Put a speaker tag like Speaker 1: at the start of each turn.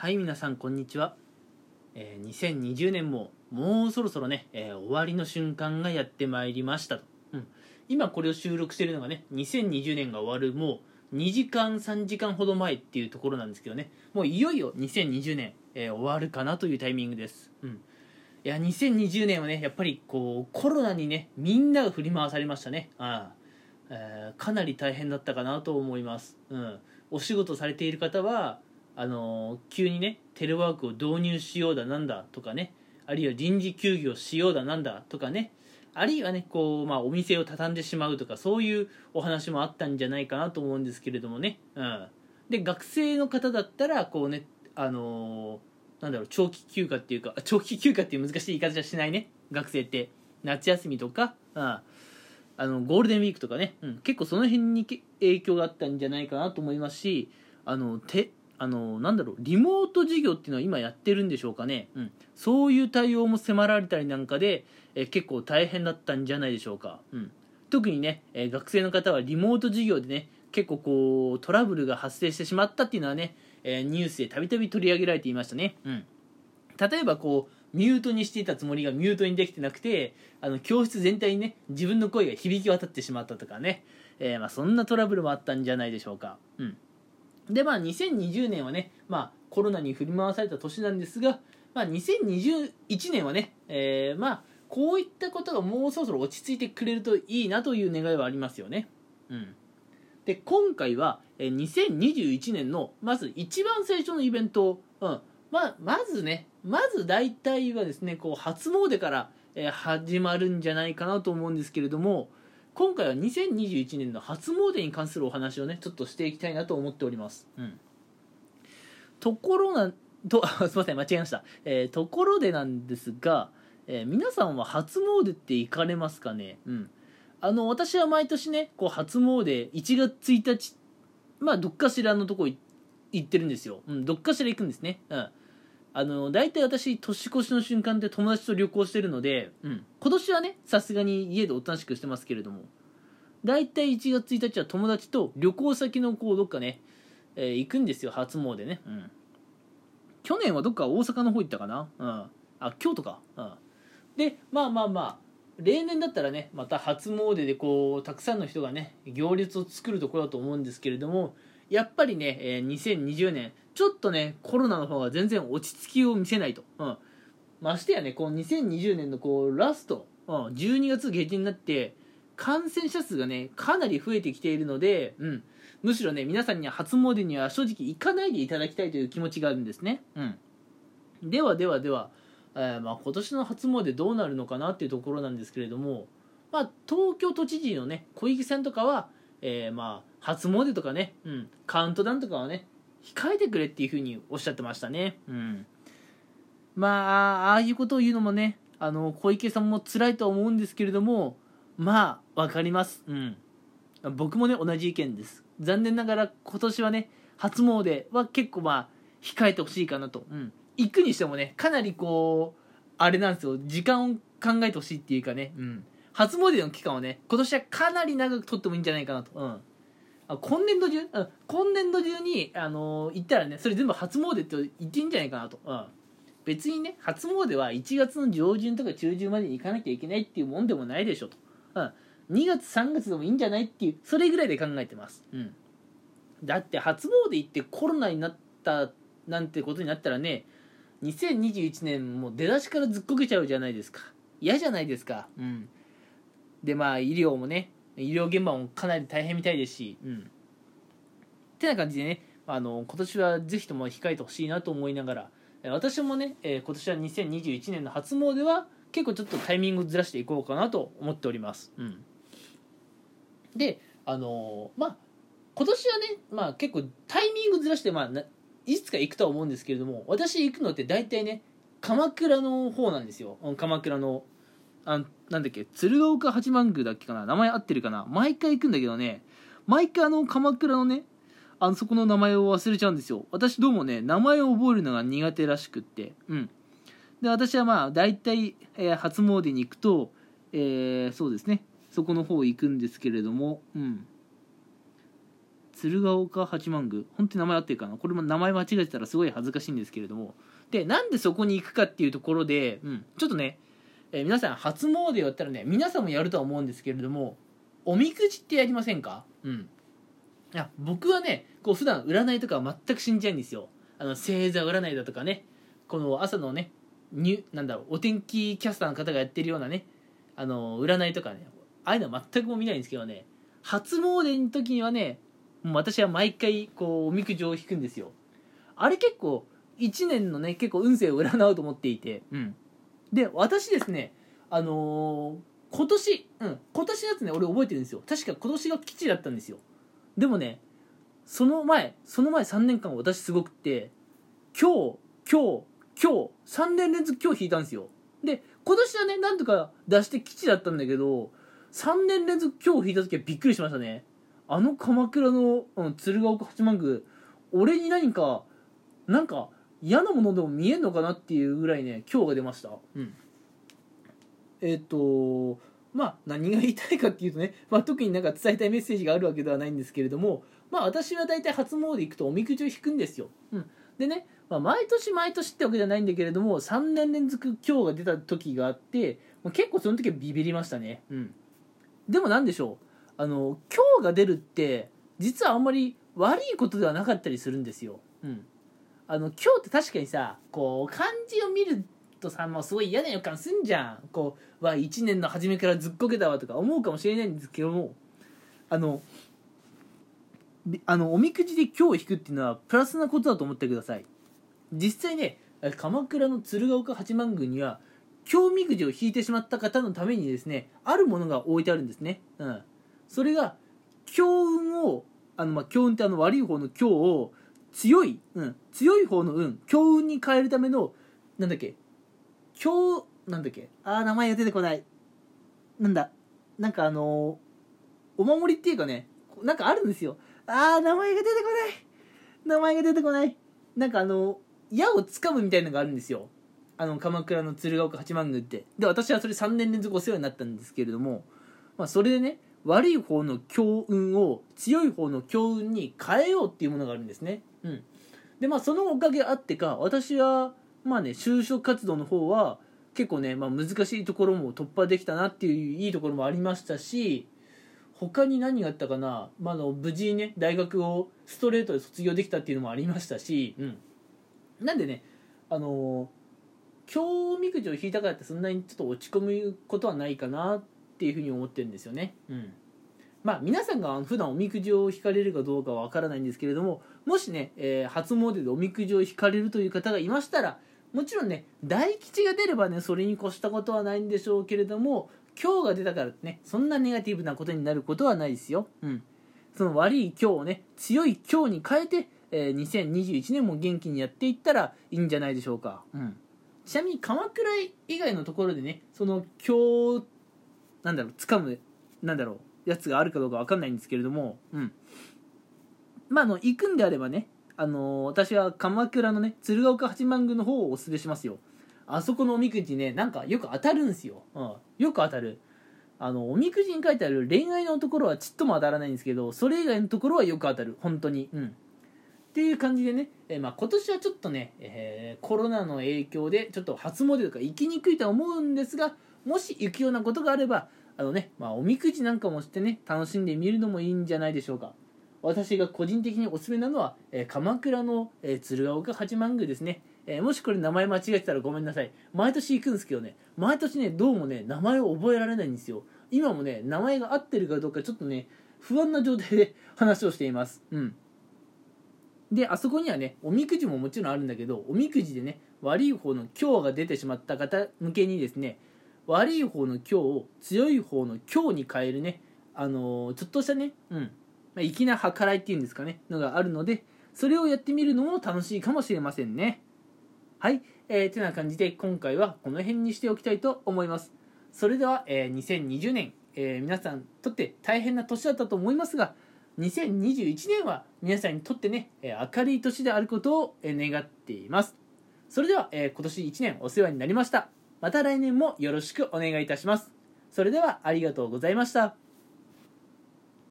Speaker 1: はい皆さんこんにちは、えー2020年ももうそろそろね、えー終わりの瞬間がやってまいりましたと、うん、今これを収録してるのがね2020年が終わるもう2時間3時間ほど前っていうところなんですけどね。もういよいよ2020年、えー終わるかなというタイミングです、うん、いや2020年はねやっぱりこうコロナにねみんなが振り回されましたね。ああ、えーかなり大変だったかなと思います、うん、お仕事されている方はあの急にねテレワークを導入しようだなんだとかねあるいは臨時休業しようだなんだとかねあるいはねこう、まあ、お店を畳んでしまうとかそういうお話もあったんじゃないかなと思うんですけれどもね、うん、で学生の方だったらこうねあのなんだろう長期休暇っていうか 長期休暇っていう難しい言い方じゃしないね。学生って夏休みとか、うん、あのゴールデンウィークとかね、うん、結構その辺に影響があったんじゃないかなと思いますしあのてあのなんだろうリモート授業っていうのは今やってるんでしょうかね、うん、そういう対応も迫られたりなんかで、え結構大変だったんじゃないでしょうか、うん、特にね、えー学生の方はリモート授業でね結構こうトラブルが発生してしまったっていうのはね、えーニュースでたびたび取り上げられていましたね、うん、例えばこうミュートにしていたつもりがミュートにできてなくてあの教室全体にね自分の声が響き渡ってしまったとかね、えーまあ、そんなトラブルもあったんじゃないでしょうか、うん、でまあ2020年はね、まあ、コロナに振り回された年なんですが、まあ、2021年はね、えーまあこういったことがもうそろそろ落ち着いてくれるといいなという願いはありますよね、うん、で今回はえ2021年のまず一番最初のイベント、うん。まあ、まずねまず大体はですねこう初詣から、え始まるんじゃないかなと思うんですけれども今回は2021年の初詣に関するお話をねちょっとしていきたいなと思っております、うん、ところなと すいません間違えました、えーところでなんですが、えー皆さんは初詣って行かれますかね？うん。あの私は毎年ねこう初詣1月1日まあどっかしらのとこい行ってるんですよ、うん、どっかしら行くんですね。うん。あの大体私年越しの瞬間って友達と旅行してるので、うん、今年はねさすがに家でおとなしくしてますけれども大体1月1日は友達と旅行先のこうどっかね、えー行くんですよ初詣ね、うん、去年はどっか大阪の方行ったかな、うん、あ京都か、うん、でまあまあまあ例年だったらねまた初詣でこうたくさんの人がね行列を作るところだと思うんですけれどもやっぱりね、えー2020年ちょっとねコロナの方が全然落ち着きを見せないと、うん、ましてやねこう2020年のこうラスト、うん、12月下旬になって感染者数がねかなり増えてきているので、うん、むしろね皆さんには初詣には正直行かないでいただきたいという気持ちがあるんですね、うん、ではではでは、えーまあ、今年の初詣どうなるのかなっていうところなんですけれども、まあ、東京都知事のね小池さんとかは、えーまあ初詣とかね、うん、カウントダウンとかはね控えてくれっていうふうにおっしゃってましたね、うん、まあああいうことを言うのもねあの小池さんも辛いとは思うんですけれどもまあ分かります、うん、僕もね同じ意見です。残念ながら今年はね初詣は結構まあ控えてほしいかなと、うん、行くにしてもねかなりこうあれなんですよ。時間を考えてほしいっていうかね、うん、初詣の期間をね今年はかなり長く取ってもいいんじゃないかなと、うん、あ今年度中、うん、今年度中に、あのー行ったらねそれ全部初詣って言っていいんじゃないかなと、うん、別にね初詣は1月の上旬とか中旬までに行かなきゃいけないっていうもんでもないでしょと、うん、2月3月でもいいんじゃないっていうそれぐらいで考えてます、うん、だって初詣行ってコロナになったなんてことになったらね2021年もう出だしからずっこけちゃうじゃないですか。嫌じゃないですか。うん。でまあ医療もね医療現場もかなり大変みたいですし。うん。てな感じでねあの今年はぜひとも控えてほしいなと思いながらえ私もね、えー今年は2021年の初詣は結構ちょっとタイミングずらしていこうかなと思っております、うん、であのまあ今年はね、まあ、結構タイミングずらして、まあ、いつか行くとは思うんですけれども私行くのって大体ね鎌倉の方なんですよ。鎌倉のあなんだっけ鶴岡八幡宮だっけかな名前合ってるかな。毎回行くんだけどね毎回あの鎌倉のねあのそこの名前を忘れちゃうんですよ。私どうもね名前を覚えるのが苦手らしくって。うん。で私はまあ大体、えー初詣に行くと、えーそうですね。そこの方行くんですけれどもうん。鶴岡八幡宮。本当に名前合ってるかな？これも名前間違えてたらすごい恥ずかしいんですけれども。でなんでそこに行くかっていうところで、うん、ちょっとね、えー皆さん初詣をやったらね皆さんもやるとは思うんですけれどもおみくじってやりませんか？うん。いや僕はねこう普段占いとかは全く信じないんですよ。あの星座占いだとかね。この朝のねニュなんだろうお天気キャスターの方がやってるようなねあの占いとかねああいうのは全くもう見ないんですけどね初詣の時にはねもう私は毎回こうおみくじを引くんですよ。あれ結構1年のね結構運勢を占おうと思っていて。うん。で私ですねあのー今年うん今年のやつね俺覚えてるんですよ。確か今年が吉だったんですよ。でもねその前その前3年間私すごくって今日今日今日3年連続今日引いたんですよ。で今年はねなんとか出して吉だったんだけど3年連続今日引いた時はびっくりしましたね。あの鎌倉の、うん、鶴岡八幡宮俺に何かなんか嫌なものでも見えんのかなっていうぐらいね今日が出ました。うん。えっ、とまあ何が言いたいかっていうとね、まあ、特になんか伝えたいメッセージがあるわけではないんですけれどもまあ私は大体初詣行くとおみくじを引くんですよ、うん、でね、まあ、毎年毎年ってわけじゃないんだけれども3年連続今日が出た時があって結構その時はビビりましたね。うんでもなんでしょう。あの今日が出るって実はあんまり悪いことではなかったりするんですよ。うん。あの今日って確かにさこう漢字を見るとさもうすごい嫌な予感すんじゃん。こうわ1年の初めからずっこけたわとか思うかもしれないんですけども。あのあのおみくじで今日引くっていうのはプラスなことだと思ってください。実際ね鎌倉の鶴岡八幡宮には今日みくじを引いてしまった方のためにですねあるものが置いてあるんですね、うん、それが強運をあのま強運ってあの悪い方の強を強い、うん、強い方の運強運に変えるためのなんだっけ強なんだっけあー名前が出てこない。なんだなんかあのーお守りっていうかねなんかあるんですよ。あー名前が出てこない。名前が出てこない。なんかあの矢を掴むみたいなのがあるんですよ。あの鎌倉の鶴岡八幡宮って。で私はそれ3年連続お世話になったんですけれども、まあ、それでね悪い方の強運を強い方の強運に変えようっていうものがあるんですね。うん。でまあそのおかげあってか私はまあね就職活動の方は結構ね、まあ、難しいところも突破できたなっていういいところもありましたし他に何があったかな、まあ、の無事にね大学をストレートで卒業できたっていうのもありましたし、うん、なんでねあの今日みくじを引いたからってそんなにちょっと落ち込むことはないかなっていうふうに思ってるんですよね。うんまあ皆さんが普段おみくじを引かれるかどうかはわからないんですけれどももしね、えー初詣でおみくじを引かれるという方がいましたらもちろんね大吉が出ればねそれに越したことはないんでしょうけれども今日が出たからってねそんなネガティブなことになることはないですよ。うん、その悪い今日をね強い今日に変えて、えー2021年も元気にやっていったらいいんじゃないでしょうか。うん、ちなみに鎌倉以外のところでねその今日なんだろう掴むなんだろうやつがあるかどうかわかんないんですけれども、うん、まああの行くんであればねあのー私は鎌倉のね鶴岡八幡宮の方をおすすめしますよ。あそこのおみくじねなんかよく当たるんですよ、うん、よく当たる。あのおみくじに書いてある恋愛のところはちっとも当たらないんですけどそれ以外のところはよく当たる。本当に。うん。っていう感じでね、えーまあ、今年はちょっとね、えーコロナの影響でちょっと初詣とか行きにくいとは思うんですがもし行くようなことがあればあのね、まあ、おみくじなんかもしてね楽しんでみるのもいいんじゃないでしょうか。私が個人的におすすめなのは、えー鎌倉の、え鶴岡八幡宮ですね、えもしこれ名前間違えてたらごめんなさい。毎年行くんですけどね毎年ねどうもね名前を覚えられないんですよ。今もね名前が合ってるかどうかちょっとね不安な状態で話をしています。うん。であそこにはねおみくじももちろんあるんだけどおみくじでね悪い方の今日が出てしまった方向けにですね悪い方の今日を強い方の今日に変えるねあのーちょっとしたねうん、まあ、粋な計らいっていうんですかねのがあるのでそれをやってみるのも楽しいかもしれませんね。はい、えー、てな感じで今回はこの辺にしておきたいと思います。それでは、えー2020年、えー皆さんとって大変な年だったと思いますが2021年は皆さんにとってね、え明るい年であることを、願っています。それでは、え今年1年お世話になりました。また来年もよろしくお願いいたします。それではありがとうございました。